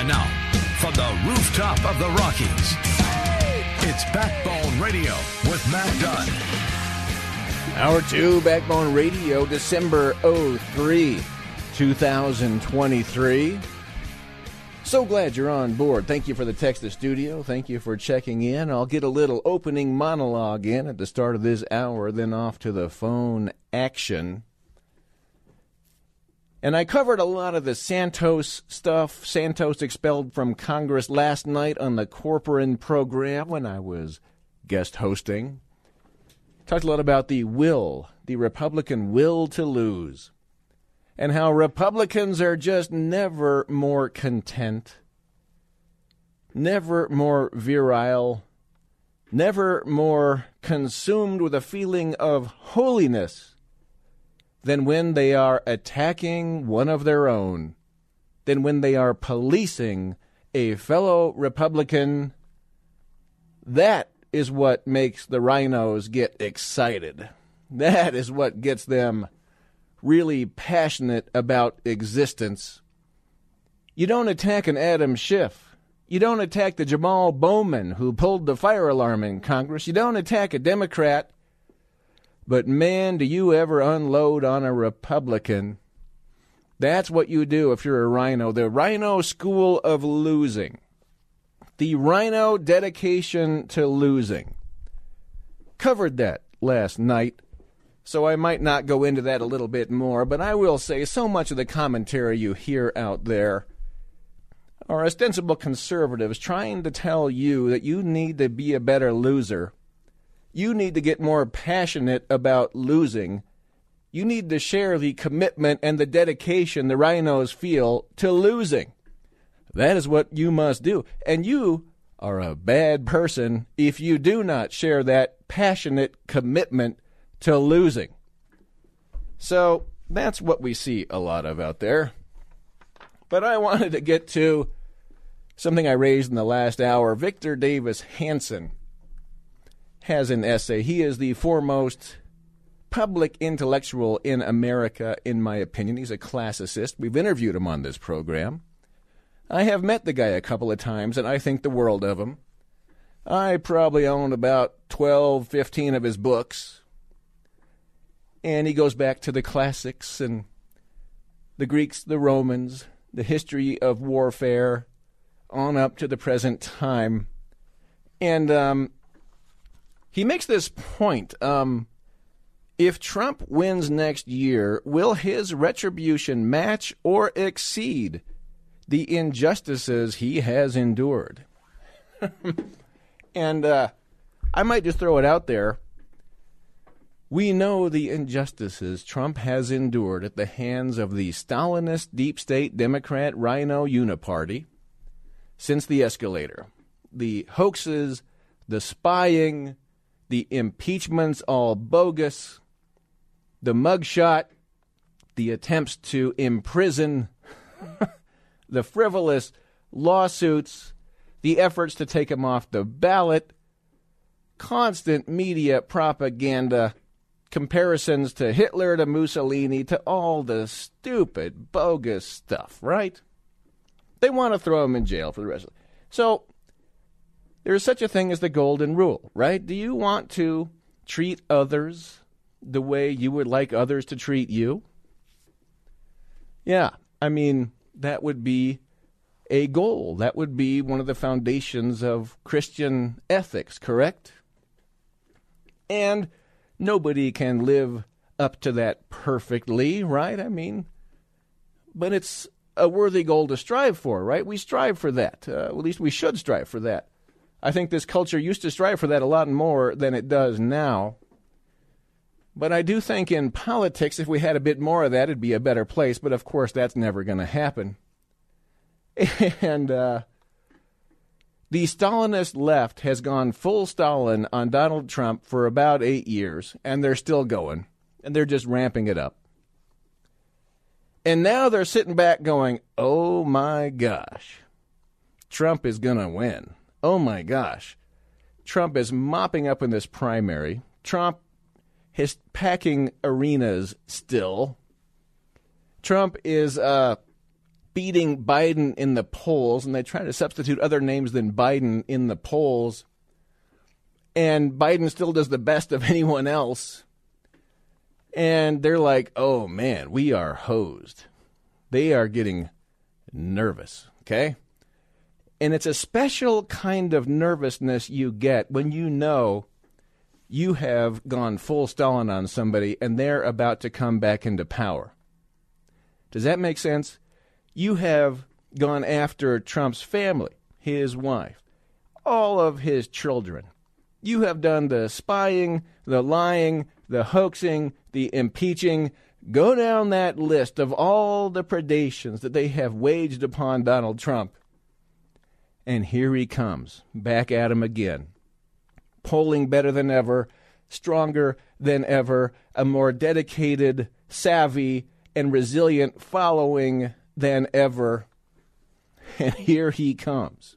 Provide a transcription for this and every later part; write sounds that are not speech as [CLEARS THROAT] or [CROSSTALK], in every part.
And now, from the rooftop of the Rockies, it's Backbone Radio with Matt Dunn. Hour 2, Backbone Radio, December 03, 2023. So glad you're on board. Thank you for the text to studio. Thank you for checking in. I'll get a little opening monologue in at the start of this hour, then off to the phone action. And I covered a lot of the Santos stuff. Santos expelled from Congress last night on the Corporon program when I was guest hosting. Talked a lot about the will, the Republican will to lose, and how Republicans are just never more content, never more virile, never more consumed with a feeling of holiness than when they are attacking one of their own, than when they are policing a fellow Republican. That is what makes the rhinos get excited. That is what gets them really passionate about existence. You don't attack an Adam Schiff. You don't attack the Jamal Bowman who pulled the fire alarm in Congress. You don't attack a Democrat but man, do you ever unload on a Republican. That's what you do if you're a rhino. The rhino school of losing. The rhino dedication to losing. Covered that last night, so I might not go into that a little bit more, but I will say so much of the commentary you hear out there are ostensible conservatives trying to tell you that you need to be a better loser you need to get more passionate about losing. You need to share the commitment and the dedication the rhinos feel to losing. That is what you must do. And you are a bad person if you do not share that passionate commitment to losing. So that's what we see a lot of out there. But I wanted to get to something I raised in the last hour. Victor Davis Hanson has an essay. He is the foremost public intellectual in America, in my opinion. He's a classicist. We've interviewed him on this program. I have met the guy a couple of times, and I think the world of him. I probably own about 12, 15 of his books. And he goes back to the classics and the Greeks, the Romans, the history of warfare, on up to the present time. And um, he makes this point. Um, if Trump wins next year, will his retribution match or exceed the injustices he has endured? [LAUGHS] and uh, I might just throw it out there. We know the injustices Trump has endured at the hands of the Stalinist deep state Democrat Rhino Uniparty since the escalator. The hoaxes, the spying, the impeachments all bogus, the mugshot, the attempts to imprison, [LAUGHS] the frivolous lawsuits, the efforts to take him off the ballot, constant media propaganda, comparisons to Hitler, to Mussolini, to all the stupid, bogus stuff, right? They want to throw him in jail for the rest of it. So there is such a thing as the golden rule, right? Do you want to treat others the way you would like others to treat you? Yeah, I mean, that would be a goal. That would be one of the foundations of Christian ethics, correct? And nobody can live up to that perfectly, right? I mean, but it's a worthy goal to strive for, right? We strive for that. Uh, at least we should strive for that. I think this culture used to strive for that a lot more than it does now. But I do think in politics, if we had a bit more of that, it'd be a better place. But of course, that's never going to happen. [LAUGHS] And uh, the Stalinist left has gone full Stalin on Donald Trump for about eight years, and they're still going, and they're just ramping it up. And now they're sitting back going, oh my gosh, Trump is going to win. Oh my gosh. Trump is mopping up in this primary. Trump is packing arenas still. Trump is uh, beating Biden in the polls, and they try to substitute other names than Biden in the polls. And Biden still does the best of [LAUGHS] anyone else. And they're like, oh man, we are hosed. They are getting nervous, okay? And it's a special kind of nervousness you get when you know you have gone full Stalin on somebody and they're about to come back into power. Does that make sense? You have gone after Trump's family, his wife, all of his children. You have done the spying, the lying, the hoaxing, the impeaching. Go down that list of all the predations that they have waged upon Donald Trump. And here he comes, back at him again. Polling better than ever, stronger than ever, a more dedicated, savvy, and resilient following than ever. [LAUGHS] And here he comes.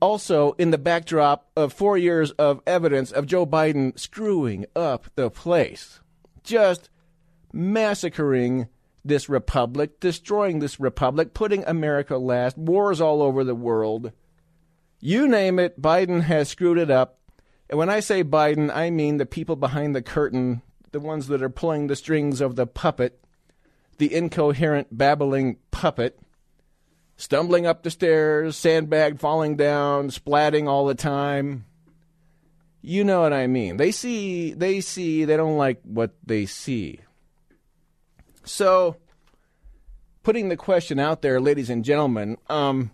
also in the backdrop of four years of evidence of Joe Biden screwing up the place, just massacring this republic, destroying this republic, putting America last, wars all over the world. You name it, Biden has screwed it up. And when I say Biden, I mean the people behind the curtain, the ones that are pulling the strings of the puppet, the incoherent, babbling puppet stumbling up the stairs, sandbag falling down, splatting all the time. You know what I mean. They see, they see, they don't like what they see. So, putting the question out there, ladies and gentlemen, um,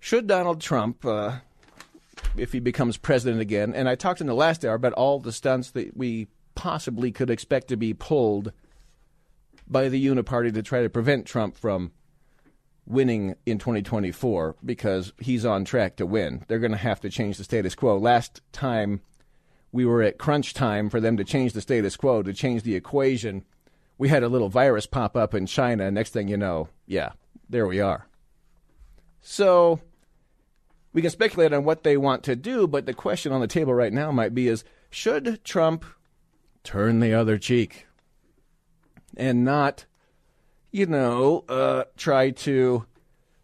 should Donald Trump, uh, if he becomes president again, and I talked in the last hour about all the stunts that we possibly could expect to be pulled by the Uniparty to try to prevent Trump from winning in 2024 because he's on track to win. They're going to have to change the status quo. Last time we were at crunch time for them to change the status quo, to change the equation, we had a little virus pop up in China. Next thing you know, yeah, there we are. So we can speculate on what they want to do, but the question on the table right now might be is should Trump turn the other cheek and not you know, uh, try to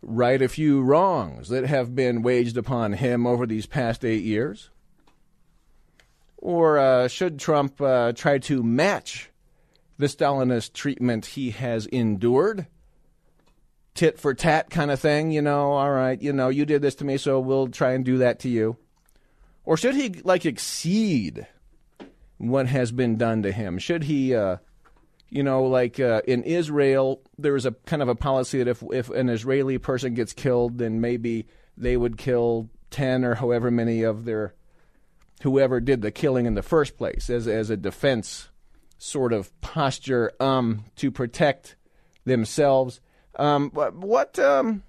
right a few wrongs that have been waged upon him over these past eight years? Or uh, should Trump uh, try to match the Stalinist treatment he has endured? Tit for tat kind of thing, you know, all right, you know, you did this to me, so we'll try and do that to you. Or should he, like, exceed what has been done to him? Should he uh, you know, like uh, in Israel, there is a kind of a policy that if if an Israeli person gets killed, then maybe they would kill ten or however many of their whoever did the killing in the first place as as a defense sort of posture um, to protect themselves. Um, what um,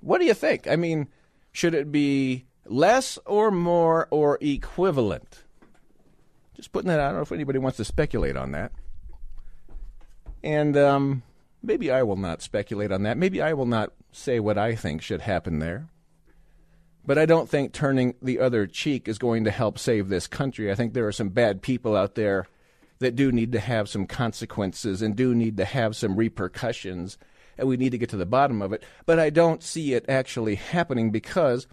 what do you think? I mean, should it be less or more or equivalent? Just putting that out. I don't know if anybody wants to speculate on that. And um, maybe I will not speculate on that. Maybe I will not say what I think should happen there. But I don't think turning the other cheek is going to help save this country. I think there are some bad people out there that do need to have some consequences and do need to have some repercussions, and we need to get to the bottom of it. But I don't see it actually happening because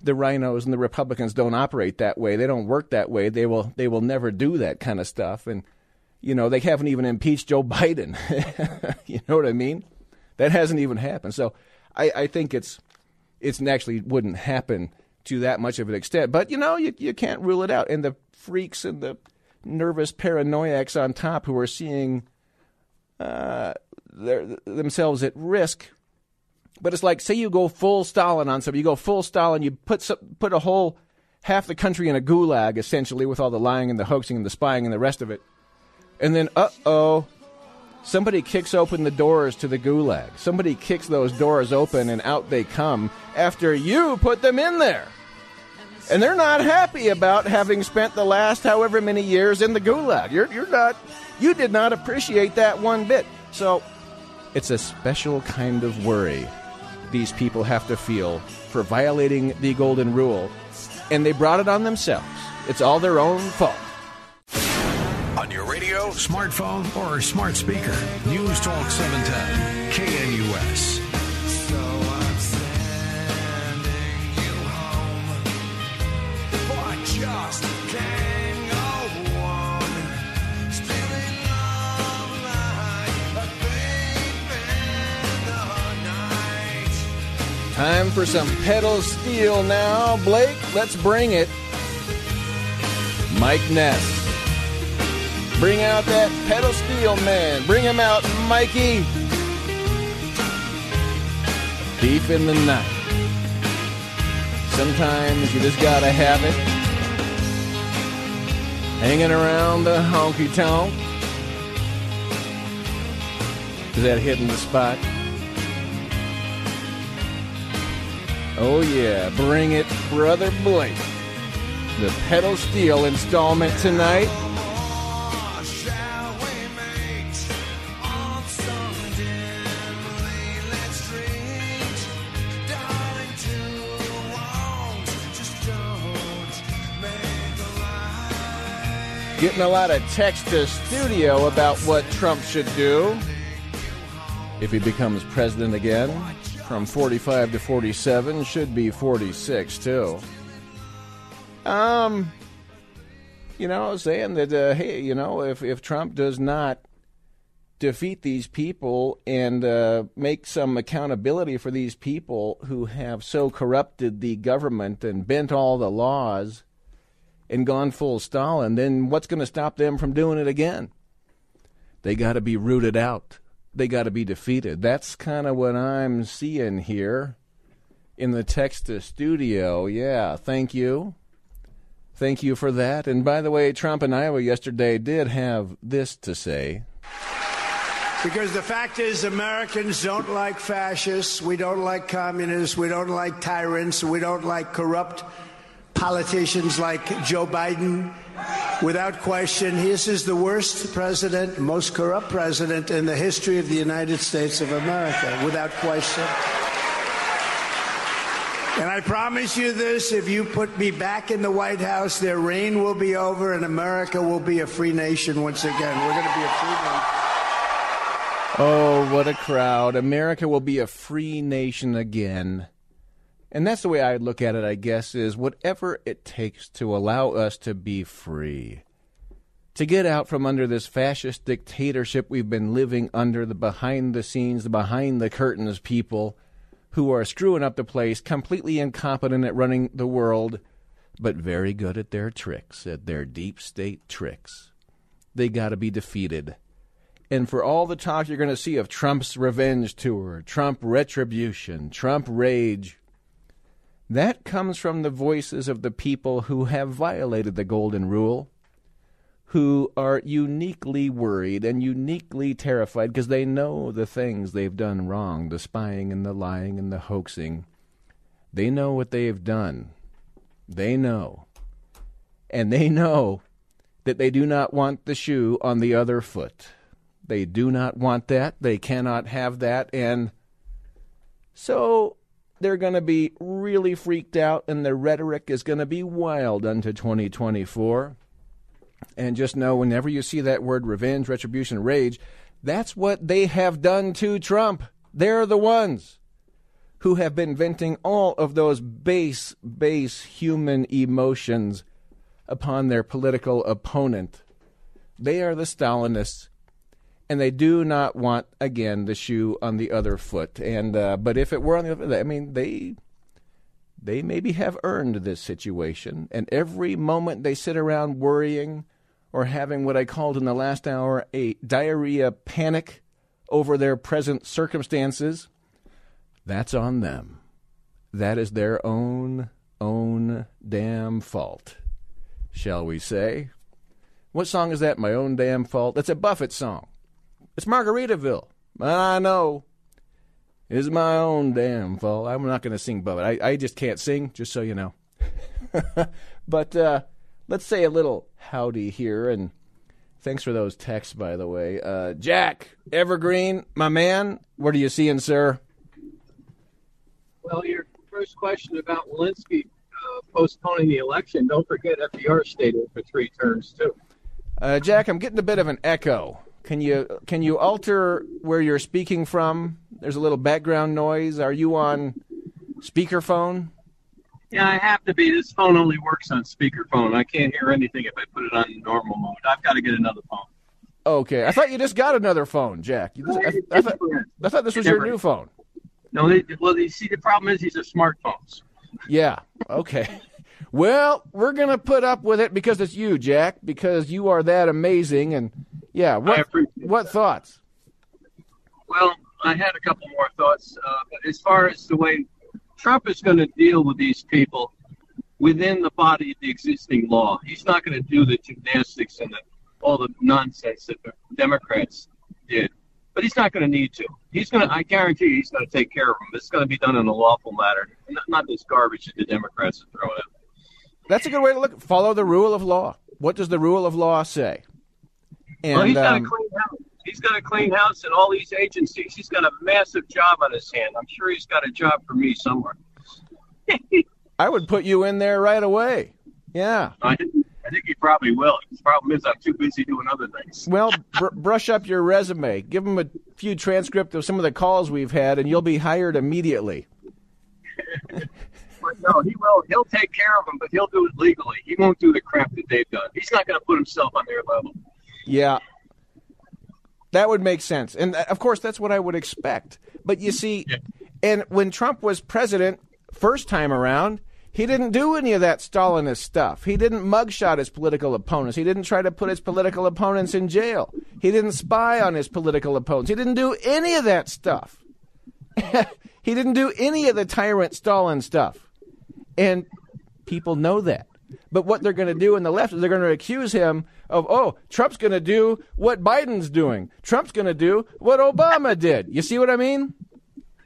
the rhinos and the Republicans don't operate that way. They don't work that way. They will they will never do that kind of stuff. And you know, they haven't even impeached Joe Biden. [LAUGHS] you know what I mean? That hasn't even happened. So I, I think it's it's actually wouldn't happen to that much of an extent. But you know, you you can't rule it out. And the freaks and the nervous paranoiacs on top who are seeing uh, themselves at risk. But it's like, say you go full Stalin on somebody, you go full Stalin, you put some, put a whole half the country in a gulag, essentially, with all the lying and the hoaxing and the spying and the rest of it. And then, uh oh, somebody kicks open the doors to the gulag. Somebody kicks those doors open, and out they come after you put them in there. And they're not happy about having spent the last however many years in the gulag. You're, you're not, you did not appreciate that one bit. So it's a special kind of worry these people have to feel for violating the golden rule, and they brought it on themselves. It's all their own fault. On your radio, smartphone, or smart speaker, News Talk 710, KNUS. Time for some pedal steel now. Blake, let's bring it. Mike Ness. Bring out that pedal steel man. Bring him out, Mikey. Deep in the night. Sometimes you just gotta have it. Hanging around the honky tonk. Is that hitting the spot? Oh, yeah. Bring it, Brother Blake. The pedal steel installment tonight. Getting a lot of text to studio about what Trump should do if he becomes president again. From 45 to 47, should be 46 too. Um, you know, saying that, uh, hey, you know, if, if Trump does not defeat these people and uh, make some accountability for these people who have so corrupted the government and bent all the laws and gone full Stalin, then what's going to stop them from doing it again? They got to be rooted out. They got to be defeated. That's kind of what I'm seeing here in the text to studio. Yeah, thank you. Thank you for that. And by the way, Trump in Iowa yesterday did have this to say. Because the fact is, Americans don't like fascists. We don't like communists. We don't like tyrants. We don't like corrupt politicians like Joe Biden. Without question, this is the worst president, most corrupt president in the history of the United States of America. Without question. And I promise you this if you put me back in the White House, their reign will be over and America will be a free nation once again. We're going to be a free nation. Oh, what a crowd. America will be a free nation again. And that's the way I look at it, I guess, is whatever it takes to allow us to be free. To get out from under this fascist dictatorship we've been living under, the behind the scenes, the behind the curtains people who are screwing up the place, completely incompetent at running the world, but very good at their tricks, at their deep state tricks. They got to be defeated. And for all the talk you're going to see of Trump's revenge tour, Trump retribution, Trump rage, that comes from the voices of the people who have violated the Golden Rule, who are uniquely worried and uniquely terrified because they know the things they've done wrong the spying and the lying and the hoaxing. They know what they've done. They know. And they know that they do not want the shoe on the other foot. They do not want that. They cannot have that. And so they're going to be really freaked out, and their rhetoric is going to be wild unto 2024. And just know whenever you see that word revenge, retribution, rage, that's what they have done to Trump. They're the ones who have been venting all of those base, base human emotions upon their political opponent. They are the Stalinists and they do not want again the shoe on the other foot. And uh, but if it were on the other, I mean they they maybe have earned this situation. And every moment they sit around worrying or having what I called in the last hour a diarrhea panic over their present circumstances, that's on them. That is their own own damn fault, shall we say? What song is that? My own damn fault. That's a Buffett song. It's Margaritaville. I know. It's my own damn fault. I'm not going to sing Buffett. I, I just can't sing, just so you know. [LAUGHS] but uh, let's say a little howdy here, and thanks for those texts, by the way. Uh, Jack Evergreen, my man, what are you seeing, sir? Well, your first question about Zelensky uh, postponing the election, don't forget FDR stayed in for three terms, too. Uh, Jack, I'm getting a bit of an echo. Can you can you alter where you're speaking from? There's a little background noise. Are you on speakerphone? Yeah, I have to be. This phone only works on speakerphone. I can't hear anything if I put it on normal mode. I've got to get another phone. Okay, I thought you just got another phone, Jack. Just- I, I thought, I thought this was your new phone. No, they, well, you see, the problem is these are smartphones. Yeah. Okay. Well, we're gonna put up with it because it's you, Jack. Because you are that amazing, and yeah. What what thoughts? Well, I had a couple more thoughts, uh, but as far as the way Trump is going to deal with these people within the body of the existing law, he's not going to do the gymnastics and the, all the nonsense that the Democrats did. But he's not going to need to. He's going to. I guarantee you, he's going to take care of them. It's going to be done in a lawful manner, not, not this garbage that the Democrats are throwing out. That's a good way to look. Follow the rule of law. What does the rule of law say? And well, he's got um, a clean house. He's got a clean house in all these agencies. He's got a massive job on his hand. I'm sure he's got a job for me somewhere. [LAUGHS] I would put you in there right away. Yeah. I think, I think he probably will. The problem is I'm too busy doing other things. Well, br- brush up your resume. Give him a few transcript of some of the calls we've had, and you'll be hired immediately. But no, he will. He'll take care of them, but he'll do it legally. He won't do the crap that they've done. He's not going to put himself on their level. Yeah. That would make sense. And uh, of course, that's what I would expect. But you see, and when Trump was president first time around, he didn't do any of that Stalinist stuff. He didn't mugshot his political opponents. He didn't try to put his political opponents in jail. He didn't spy on his political opponents. He didn't do any of that stuff. [LAUGHS] he didn't do any of the tyrant Stalin stuff. And people know that. But what they're going to do in the left is they're going to accuse him of, oh, Trump's going to do what Biden's doing. Trump's going to do what Obama did. You see what I mean?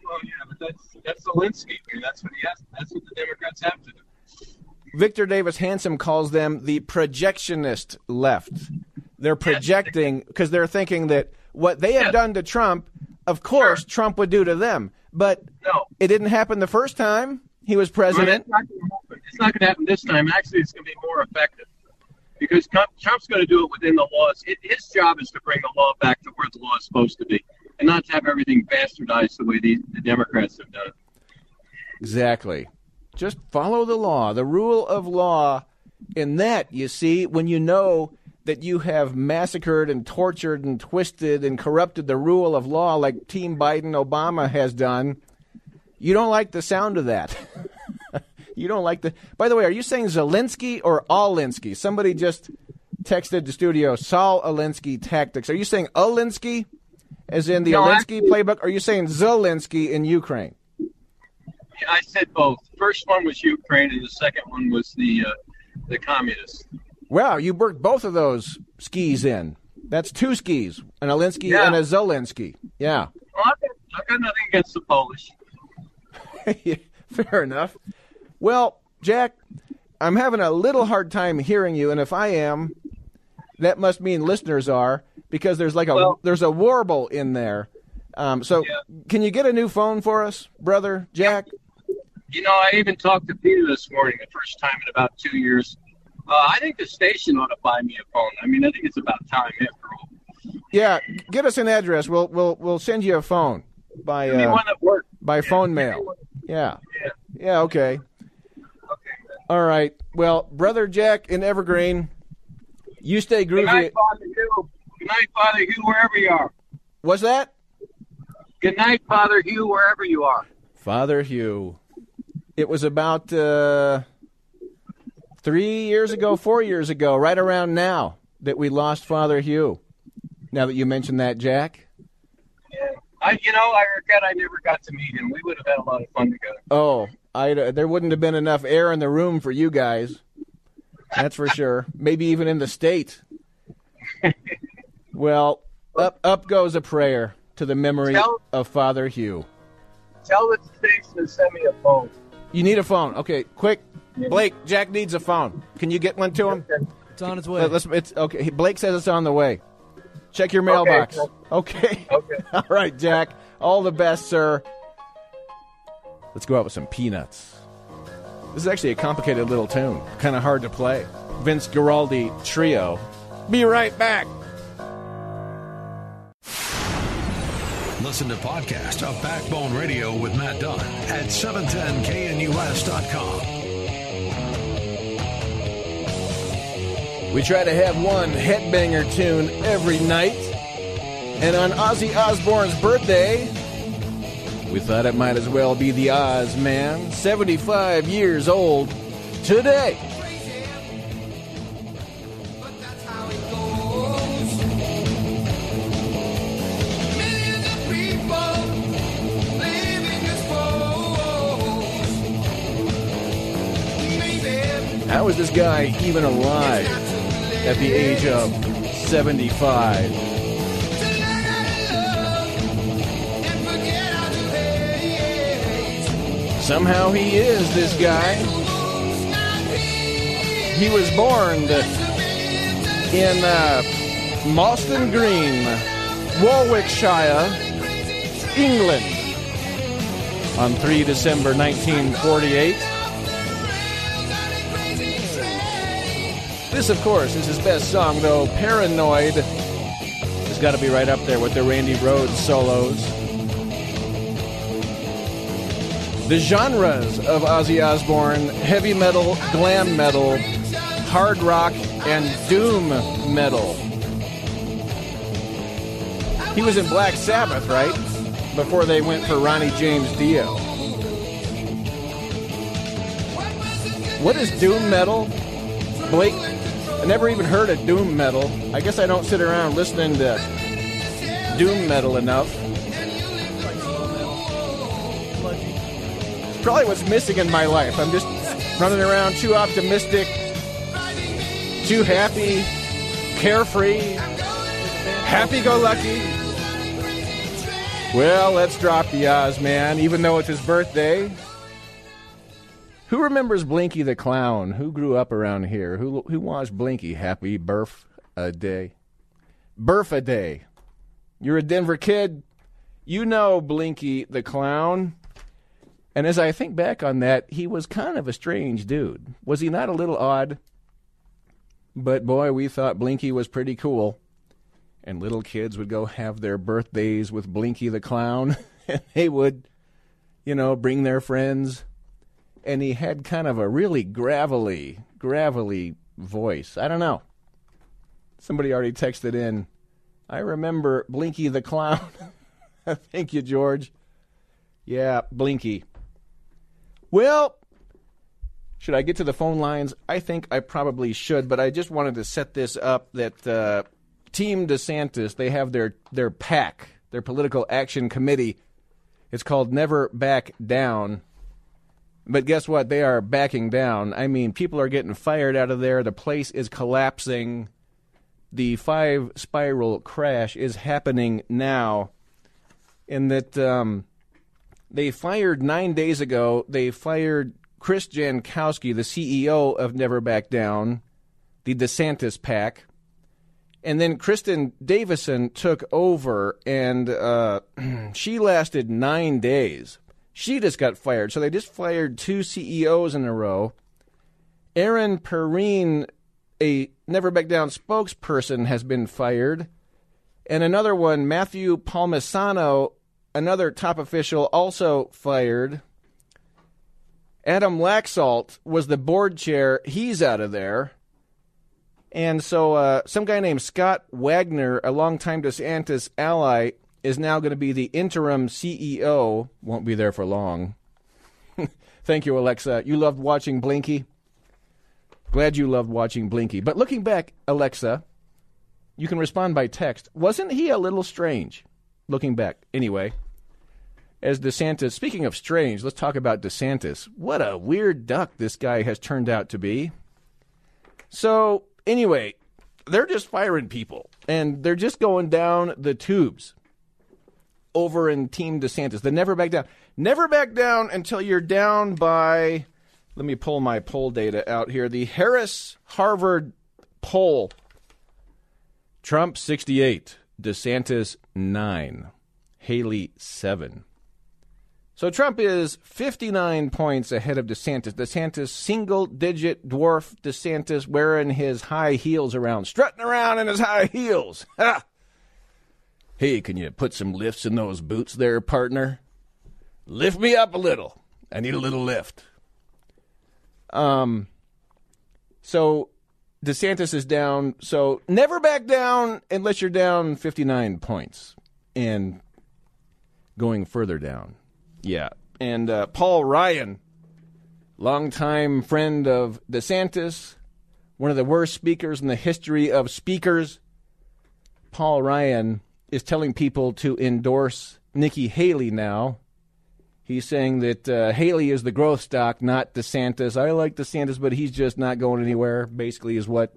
Well, yeah, but that's that's Zelensky. That's what he has. That's what the Democrats have to do. Victor Davis Hanson calls them the projectionist left. They're projecting because they're thinking that what they have Yeah. done to Trump, of course, Trump would do to them. But No. it didn't happen the first time he was president. it's not going to happen. It's not going to happen this time. Actually, it's going to be more effective because Trump's going to do it within the laws. It, his job is to bring the law back to where the law is supposed to be, and not to have everything bastardized the way the, the Democrats have done it. Exactly. Just follow the law, the rule of law. In that, you see, when you know that you have massacred and tortured and twisted and corrupted the rule of law like Team Biden Obama has done, you don't like the sound of that. [LAUGHS] you don't like the. By the way, are you saying Zelensky or Alinsky? Somebody just texted the studio Saul Alinsky tactics. Are you saying Alinsky, as in the No, Alinsky playbook? Or are you saying Zelensky in Ukraine? Yeah, I said both. First one was Ukraine, and the second one was the uh, the communists. Wow, you worked both of those skis in. That's two skis, an Alinsky Yeah. and a Zelensky. Yeah. Well, I've got, I've got nothing against the Polish. [LAUGHS] Fair enough. Well, Jack, I'm having a little hard time hearing you, and if I am, that must mean listeners are because there's like a Well- there's a warble in there. Um, so, Yeah. can you get a new phone for us, brother Jack? You know, I even talked to Peter this morning, the first time in about two years. Uh, I think the station ought to buy me a phone. I mean, I think it's about time after all. Yeah, get us an address. We'll we'll we'll send you a phone by uh, one that works. by phone mail. Yeah. Yeah. Yeah. Okay. Okay. All right. Well, brother Jack in Evergreen, you stay groovy. Good night. Father Hugh. Good night, Father Hugh, wherever you are. What's that? Good night, Father Hugh, wherever you are. Father Hugh. It was about uh, three years ago, four years ago, right around now, that we lost Father Hugh. Now that you mentioned that, Jack. Yeah. I, you know, I regret I never got to meet him. We would have had a lot of fun together. Oh, I uh, there wouldn't have been enough air in the room for you guys. That's for sure. Maybe even in the state. [LAUGHS] well, up up goes a prayer to the memory Tell- of Father Hugh. Tell the station to send me a phone. You need a phone. Okay, quick. Blake, Jack needs a phone. Can you get one to him? It's on its uh, way. Let's, it's okay. Blake says it's on the way. Check your mailbox. Okay. [LAUGHS] Okay. All right, Jack. All the best, sir. Let's go out with some peanuts. This is actually a complicated little tune, kind of hard to play. Vince Guaraldi Trio. Be right back. Listen to podcast of Backbone Radio with Matt Dunn at 710knus.com. We try to have one headbanger tune every night. And on Ozzy Osbourne's birthday, we thought it might as well be the Oz Man, 75 years old today. How is this guy even alive at the age of 75? Somehow he is this guy. He was born in uh, Green, Warwickshire, England, on 3 December 1948. This, of course, is his best song, though Paranoid has got to be right up there with the Randy Rhoads solos. The genres of Ozzy Osbourne heavy metal, glam metal, hard rock, and doom metal. He was in Black Sabbath, right? Before they went for Ronnie James Dio. What is doom metal? Blake, I never even heard of doom metal. I guess I don't sit around listening to doom metal enough. Probably what's missing in my life. I'm just running around too optimistic, too happy, carefree, happy go lucky. Well, let's drop the Oz man, even though it's his birthday. Who remembers Blinky the Clown? Who grew up around here? Who who watched Blinky? Happy birth a day. Birth a day. You're a Denver kid. You know Blinky the Clown. And as I think back on that, he was kind of a strange dude. Was he not a little odd? But boy, we thought Blinky was pretty cool. And little kids would go have their birthdays with Blinky the Clown. [LAUGHS] and they would, you know, bring their friends. And he had kind of a really gravelly, gravelly voice. I don't know. Somebody already texted in. I remember Blinky the Clown. [LAUGHS] Thank you, George. Yeah, Blinky. Well, should I get to the phone lines? I think I probably should, but I just wanted to set this up that uh, Team DeSantis, they have their, their PAC, their Political Action Committee. It's called Never Back Down. But guess what? They are backing down. I mean, people are getting fired out of there. The place is collapsing. The five spiral crash is happening now. In that um, they fired nine days ago, they fired Chris Jankowski, the CEO of Never Back Down, the DeSantis pack. And then Kristin Davison took over, and uh, [CLEARS THROAT] she lasted nine days. She just got fired. So they just fired two CEOs in a row. Erin Perrine, a Never Back Down spokesperson, has been fired. And another one, Matthew Palmisano, another top official, also fired. Adam Laxalt was the board chair. He's out of there. And so uh, some guy named Scott Wagner, a longtime DeSantis ally, is now going to be the interim CEO. Won't be there for long. [LAUGHS] Thank you, Alexa. You loved watching Blinky. Glad you loved watching Blinky. But looking back, Alexa, you can respond by text. Wasn't he a little strange? looking back. Anyway, as DeSantis, speaking of strange, let's talk about DeSantis. What a weird duck this guy has turned out to be. So, anyway, they're just firing people and they're just going down the tubes over in Team DeSantis. They never back down. Never back down until you're down by, let me pull my poll data out here. The Harris Harvard poll Trump 68, DeSantis 9, Haley 7. So Trump is 59 points ahead of DeSantis. DeSantis, single digit dwarf DeSantis, wearing his high heels around, strutting around in his high heels. Hey, can you put some lifts in those boots there, partner? Lift me up a little. I need a little lift. Um, so DeSantis is down. So never back down unless you're down 59 points and going further down. Yeah. And uh, Paul Ryan, longtime friend of DeSantis, one of the worst speakers in the history of speakers. Paul Ryan is telling people to endorse Nikki Haley now. He's saying that uh, Haley is the growth stock, not DeSantis. I like DeSantis, but he's just not going anywhere, basically, is what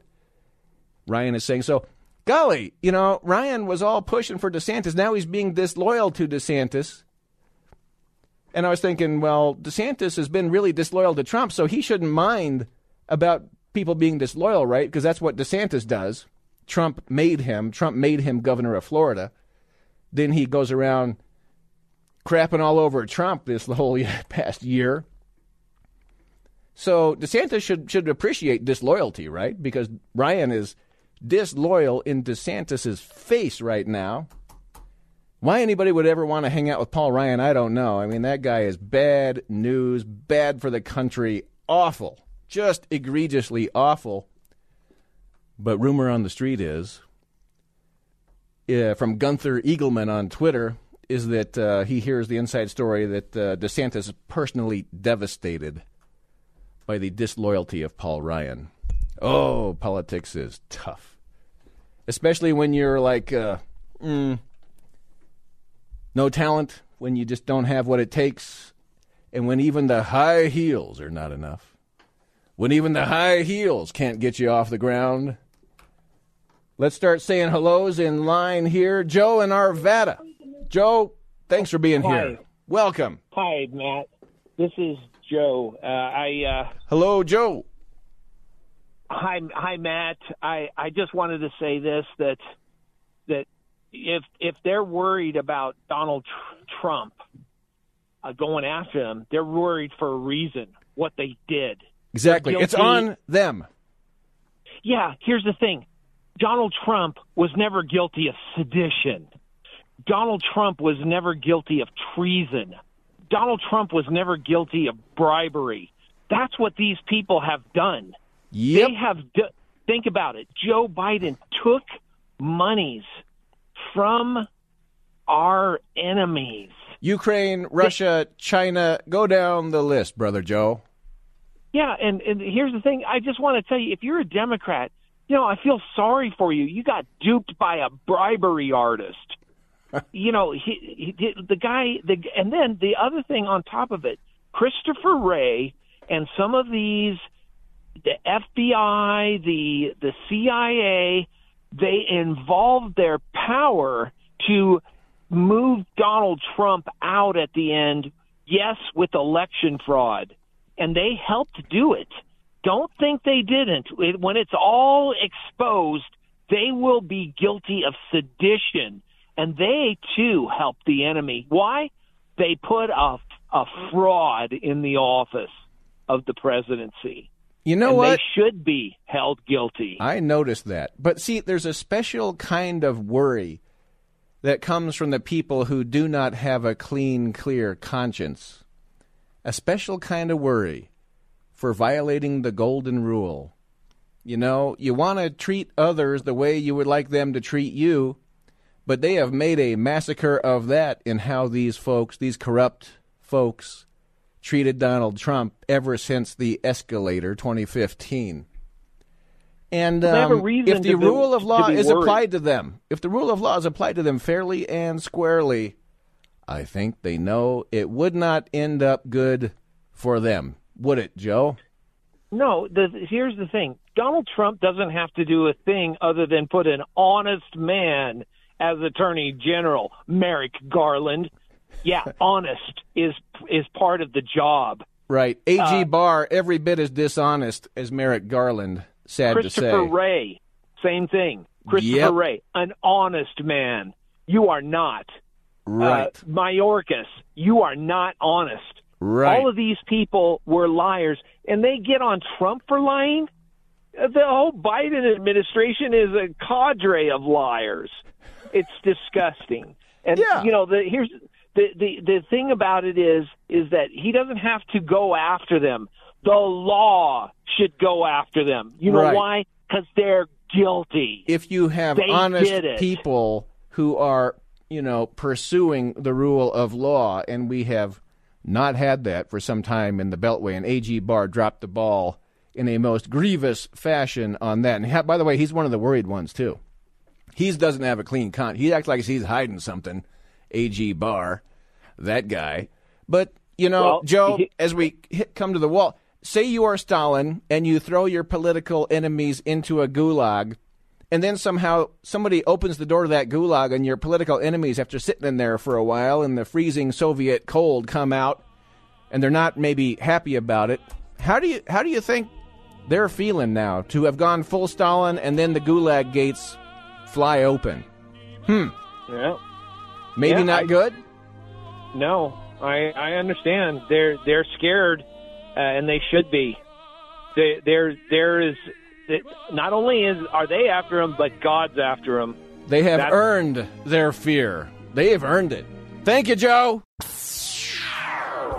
Ryan is saying. So, golly, you know, Ryan was all pushing for DeSantis. Now he's being disloyal to DeSantis. And I was thinking, well, DeSantis has been really disloyal to Trump, so he shouldn't mind about people being disloyal, right? Because that's what DeSantis does. Trump made him. Trump made him governor of Florida. Then he goes around crapping all over Trump this whole [LAUGHS] past year. So DeSantis should should appreciate disloyalty, right? Because Ryan is disloyal in DeSantis's face right now. Why anybody would ever want to hang out with Paul Ryan, I don't know. I mean, that guy is bad news, bad for the country, awful, just egregiously awful. But rumor on the street is, uh, from Gunther Eagleman on Twitter, is that uh, he hears the inside story that uh, DeSantis is personally devastated by the disloyalty of Paul Ryan. Oh, politics is tough, especially when you're like, uh, mm, no talent, when you just don't have what it takes, and when even the high heels are not enough. When even the high heels can't get you off the ground. Let's start saying hellos in line here. Joe in Arvada. Joe, thanks for being Hi. here. Welcome. Hi, Matt. This is Joe. Uh, I uh, Hello, Joe. hi, hi, Matt. I, I just wanted to say this that that if if they're worried about Donald Tr- Trump uh, going after them, they're worried for a reason. What they did. Exactly. It's on them. Yeah, here's the thing. Donald Trump was never guilty of sedition. Donald Trump was never guilty of treason. Donald Trump was never guilty of bribery. That's what these people have done. Yep. They have d- think about it. Joe Biden took monies from our enemies. Ukraine, Russia, China, go down the list, brother Joe. Yeah, and, and here's the thing. I just want to tell you, if you're a Democrat, you know, I feel sorry for you. You got duped by a bribery artist. [LAUGHS] you know, he, he the guy, the and then the other thing on top of it, Christopher Wray and some of these, the FBI, the the CIA, they involved their power to move Donald Trump out at the end. Yes, with election fraud and they helped do it. Don't think they didn't. It- When it's all exposed, they will be guilty of sedition, and they too helped the enemy. Why? They put a, a fraud in the office of the presidency. You know and what? They should be held guilty. I noticed that. But see, there's a special kind of worry that comes from the people who do not have a clean, clear conscience. A special kind of worry for violating the golden rule. You know, you want to treat others the way you would like them to treat you, but they have made a massacre of that in how these folks, these corrupt folks, treated Donald Trump ever since the escalator 2015. And um, if the be- rule of law is worried. applied to them, if the rule of law is applied to them fairly and squarely, I think they know it would not end up good for them, would it, Joe? No, the, here's the thing. Donald Trump doesn't have to do a thing other than put an honest man as Attorney General, Merrick Garland. Yeah, [LAUGHS] honest is is part of the job. Right. A.G. Uh, Barr, every bit as dishonest as Merrick Garland, sad to say. Christopher Wray, same thing. Christopher Yep. Wray, an honest man. You are not. Right. Uh, Mayorkas, you are not honest. Right. All of these people were liars, and they get on Trump for lying. The whole Biden administration is a cadre of liars. It's disgusting. And Yeah. you know, the, here's the, the the thing about it is is that he doesn't have to go after them. The law should go after them. You know Right. why? Because they're guilty. if you have They honest people who are, you know, pursuing the rule of law, and we have not had that for some time in the Beltway, and A.G. Barr dropped the ball in a most grievous fashion on that. And ha- by the way, he's one of the worried ones too. He doesn't have a clean con. He acts like he's hiding something. A.G. Barr, that guy. But you know, Well, Joe, he- as we hit, come to the wall, say you are Stalin and you throw your political enemies into a gulag, and then somehow somebody opens the door to that gulag, and your political enemies, after sitting in there for a while in the freezing Soviet cold, come out, and they're not maybe happy about it. How do you how do you think they're feeling now to have gone full Stalin and then the gulag gates fly open? Hmm. Yeah. Maybe Yeah, not I- good. No, I I understand. They're they're scared, uh, and they should be. They, there there is it, not only is are they after him, but God's after him. They have That's- earned their fear. They have earned it. Thank you, Joe.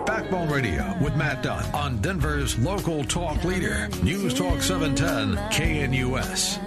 Backbone Radio with Matt Dunn on Denver's local talk leader, News Talk 710 KNUS.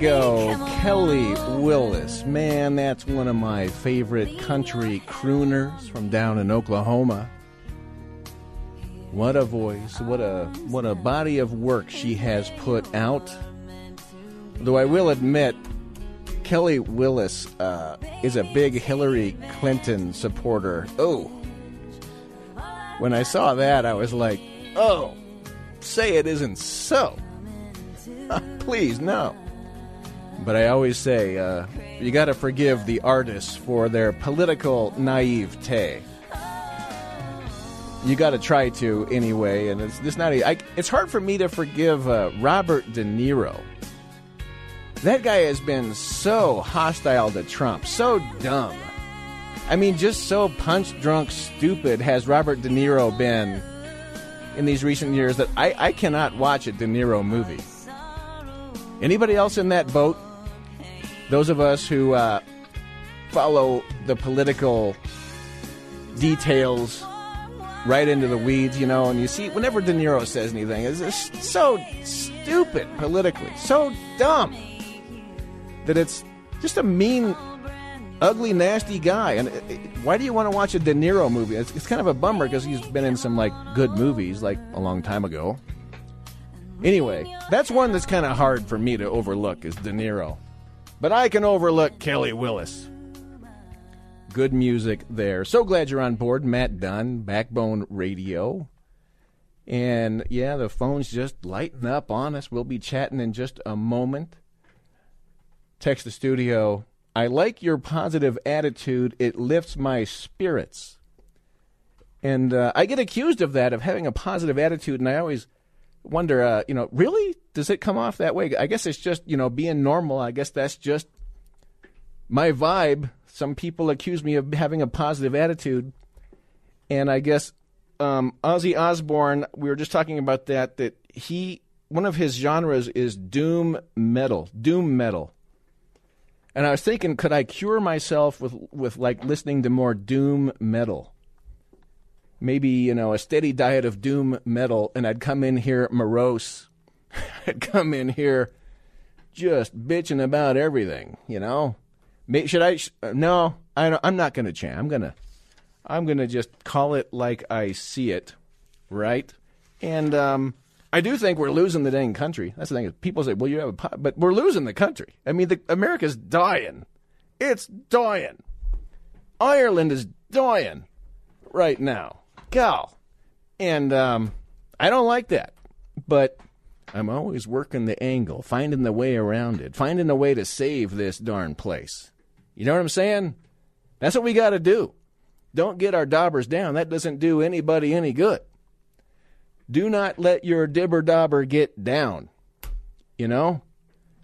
Go. Kelly Willis. Man, that's one of my favorite country crooners from down in Oklahoma. What a voice. What a what a body of work she has put out. Though I will admit Kelly Willis uh, is a big Hillary Clinton supporter. Oh. When I saw that, I was like, "Oh, say it isn't so." [LAUGHS] Please, no. But I always say, uh, you got to forgive the artists for their political naivete. You got to try to anyway, and it's just not. I, it's hard for me to forgive uh, Robert De Niro. That guy has been so hostile to Trump, so dumb. I mean, just so punch drunk, stupid has Robert De Niro been in these recent years that I, I cannot watch a De Niro movie. Anybody else in that boat? Those of us who uh, follow the political details right into the weeds, you know, and you see whenever De Niro says anything, it's just so stupid politically, so dumb that it's just a mean, ugly, nasty guy. And it, it- why do you want to watch a De Niro movie? It's, it's kind of a bummer because he's been in some like good movies like a long time ago. Anyway, that's one that's kind of hard for me to overlook is De Niro. But I can overlook Kelly Willis. Good music there. So glad you're on board, Matt Dunn, Backbone Radio. And yeah, the phone's just lighting up on us. We'll be chatting in just a moment. Text the studio. I like your positive attitude. It lifts my spirits. And uh, I get accused of that, of having a positive attitude, and I always wonder, uh, you know, really? Does it come off that way? I guess it's just, you know, being normal. I guess that's just my vibe, some people accuse me of having a positive attitude, and I guess um, Ozzy Osbourne. We were just talking about that. That he one of his genres is doom metal, doom metal. And I was thinking, could I cure myself with with like listening to more doom metal? Maybe you know a steady diet of doom metal, and I'd come in here morose. [LAUGHS] I'd come in here just bitching about everything. You know, should I? sh- No, I I'm not going to chant. I'm gonna I'm gonna just call it like I see it, right? And um, I do think we're losing the dang country. That's the thing. People say, "Well, you have a," pot. but we're losing the country. I mean, the, America's dying. It's dying. Ireland is dying right now. Gal. And um, I don't like that. But I'm always working the angle, finding the way around it, finding a way to save this darn place. You know what I'm saying? That's what we got to do. Don't get our daubers down. That doesn't do anybody any good. Do not let your dibber dauber get down. You know?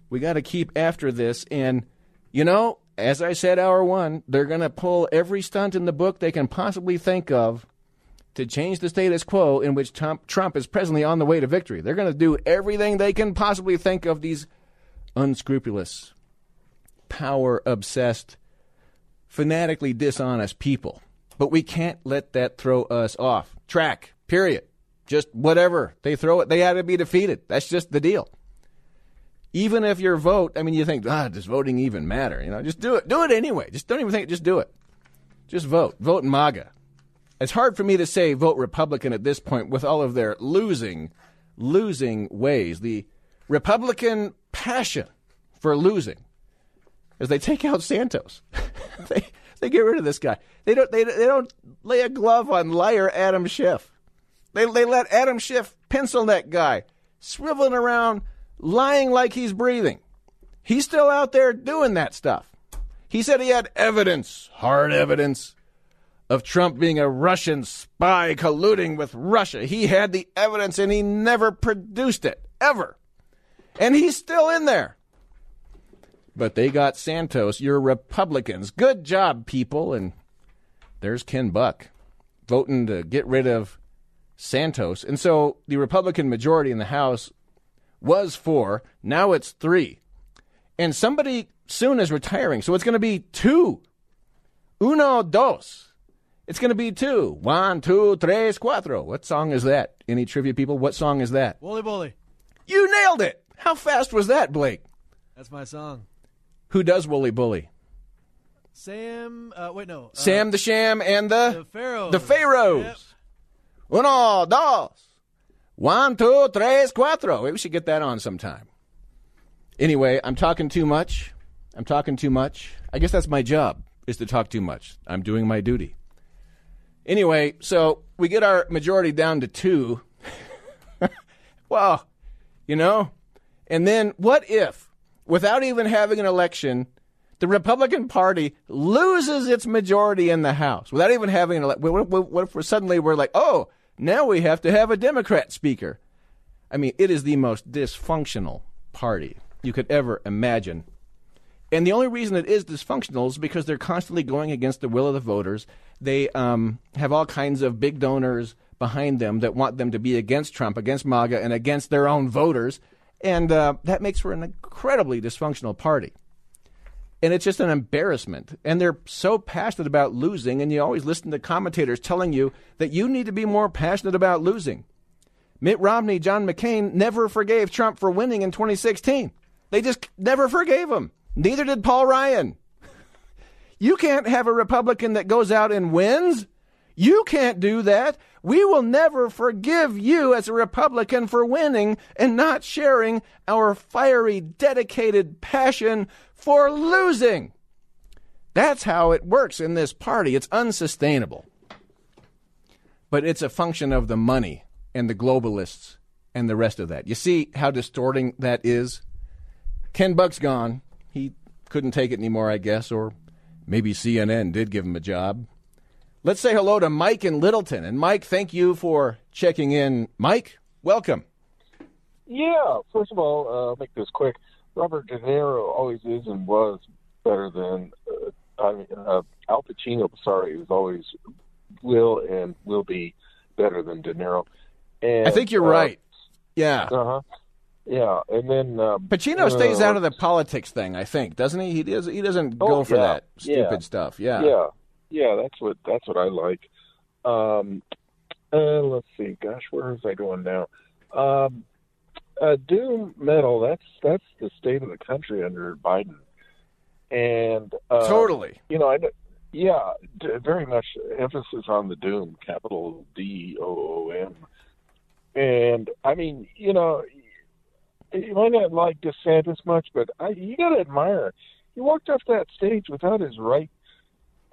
We got to keep after this. And, you know, as I said, hour one, they're going to pull every stunt in the book they can possibly think of to change the status quo in which Trump, Trump is presently on the way to victory. They're going to do everything they can possibly think of these unscrupulous, power obsessed, fanatically dishonest people. But we can't let that throw us off track, period. Just whatever. They throw it, they had to be defeated. That's just the deal. Even if your vote, I mean, you think, ah, does voting even matter? You know, just do it. Do it anyway. Just don't even think, just do it. Just vote. Vote MAGA. It's hard for me to say vote Republican at this point with all of their losing, losing ways. The Republican passion for losing as they take out Santos. [LAUGHS] they they get rid of this guy. They don't they, they don't lay a glove on liar Adam Schiff. They they let Adam Schiff pencil that guy swiveling around, lying like he's breathing. He's still out there doing that stuff. He said he had evidence, hard evidence, of Trump being a Russian spy colluding with Russia. He had the evidence and he never produced it, ever. And he's still in there. But they got Santos. You're Republicans. Good job, people. And there's Ken Buck voting to get rid of Santos. And so the Republican majority in the House was four. Now it's three. And somebody soon is retiring. So it's going to be two. Uno, dos. It's going to be two. One, two, tres, cuatro. What song is that? Any trivia people? What song is that? Wooly Bully. You nailed it. How fast was that, Blake? That's my song. Who does Wooly Bully? Sam. Uh, wait, no. Uh, Sam the Sham and the the Pharaohs. The Pharaohs. Yep. Uno, dos. One, two, tres, cuatro. Maybe we should get that on sometime. Anyway, I'm talking too much. I'm talking too much. I guess that's my job, is to talk too much. I'm doing my duty. Anyway, so we get our majority down to two. [LAUGHS] well, you know, and then what if, without even having an election, the Republican Party loses its majority in the House without even having an election? What, if we're suddenly we're like, oh, now we have to have a Democrat speaker? I mean, it is the most dysfunctional party you could ever imagine. And the only reason it is dysfunctional is because they're constantly going against the will of the voters. They um, have all kinds of big donors behind them that want them to be against Trump, against MAGA, and against their own voters. And uh, that makes for an incredibly dysfunctional party. And it's just an embarrassment. And they're so passionate about losing, and you always listen to commentators telling you that you need to be more passionate about losing. Mitt Romney, John McCain never forgave Trump for winning in 2016. They just never forgave him. Neither did Paul Ryan. You can't have a Republican that goes out and wins. You can't do that. We will never forgive you as a Republican for winning and not sharing our fiery, dedicated passion for losing. That's how it works in this party. It's unsustainable. But it's a function of the money and the globalists and the rest of that. You see how distorting that is? Ken Buck's gone. Couldn't take it anymore, I guess, or maybe CNN did give him a job. Let's say hello to Mike in Littleton. And Mike, thank you for checking in. Mike, welcome. Yeah, first of all, uh, I'll make this quick. Robert De Niro always is and was better than uh, I mean uh, Al Pacino. Sorry, was always will and will be better than De Niro. And I think you're uh, right. Yeah. Uh huh. Yeah, and then um, Pacino stays uh, out of the politics thing, I think, doesn't he? He does. He doesn't Oh, go for yeah, that yeah. stupid stuff. Yeah. Yeah, yeah, that's what that's what I like. Um, uh, let's see, gosh, where is I going now? Um, uh, doom metal. That's that's the state of the country under Biden, and uh, Totally. You know, I yeah, d- very much emphasis on the doom, capital D O O M, and I mean, you know, you might not like DeSantis much, but I, you got to admire. He walked off that stage without his right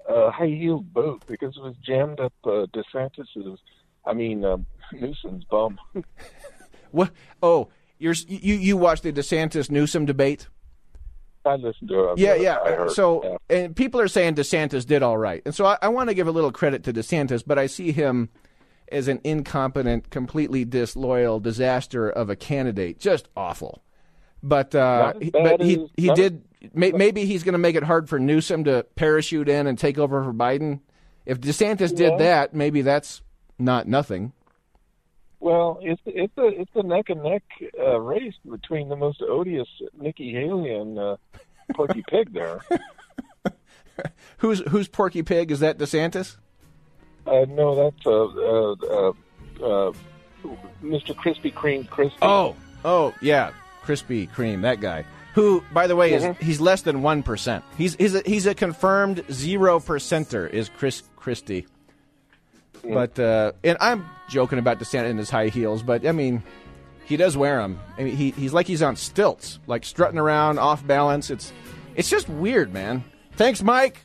uh, high heeled boot because it was jammed up uh, DeSantis's, I mean um, Newsom's bum. [LAUGHS] What? Oh, you're you you watched the DeSantis Newsom debate? I listened to it. Yeah, yeah. So, and people are saying DeSantis did all right, and so I, I want to give a little credit to DeSantis, but I see him as an incompetent, completely disloyal disaster of a candidate, just awful. But uh, Not as he, but he he did. May, maybe he's going to make it hard for Newsom to parachute in and take over for Biden. If DeSantis Yeah. did that, maybe that's not nothing. Well, it's it's a it's a neck and neck uh, race between the most odious Nikki Haley and uh, Porky Pig there. [LAUGHS] Who's who's Porky Pig? Is that DeSantis? Uh, no, that's uh, uh, uh, uh, Mr. Krispy Kreme Crispy. Oh, oh yeah, Krispy Kreme, that guy. Who, by the way, is Mhm. he's less than one percent. He's he's a, he's a confirmed zero percenter. Is Chris Christie? But uh, and I'm joking about DeSantis in his high heels, but I mean, he does wear them. I mean, he he's like he's on stilts, like strutting around off balance. It's it's just weird, man. Thanks, Mike.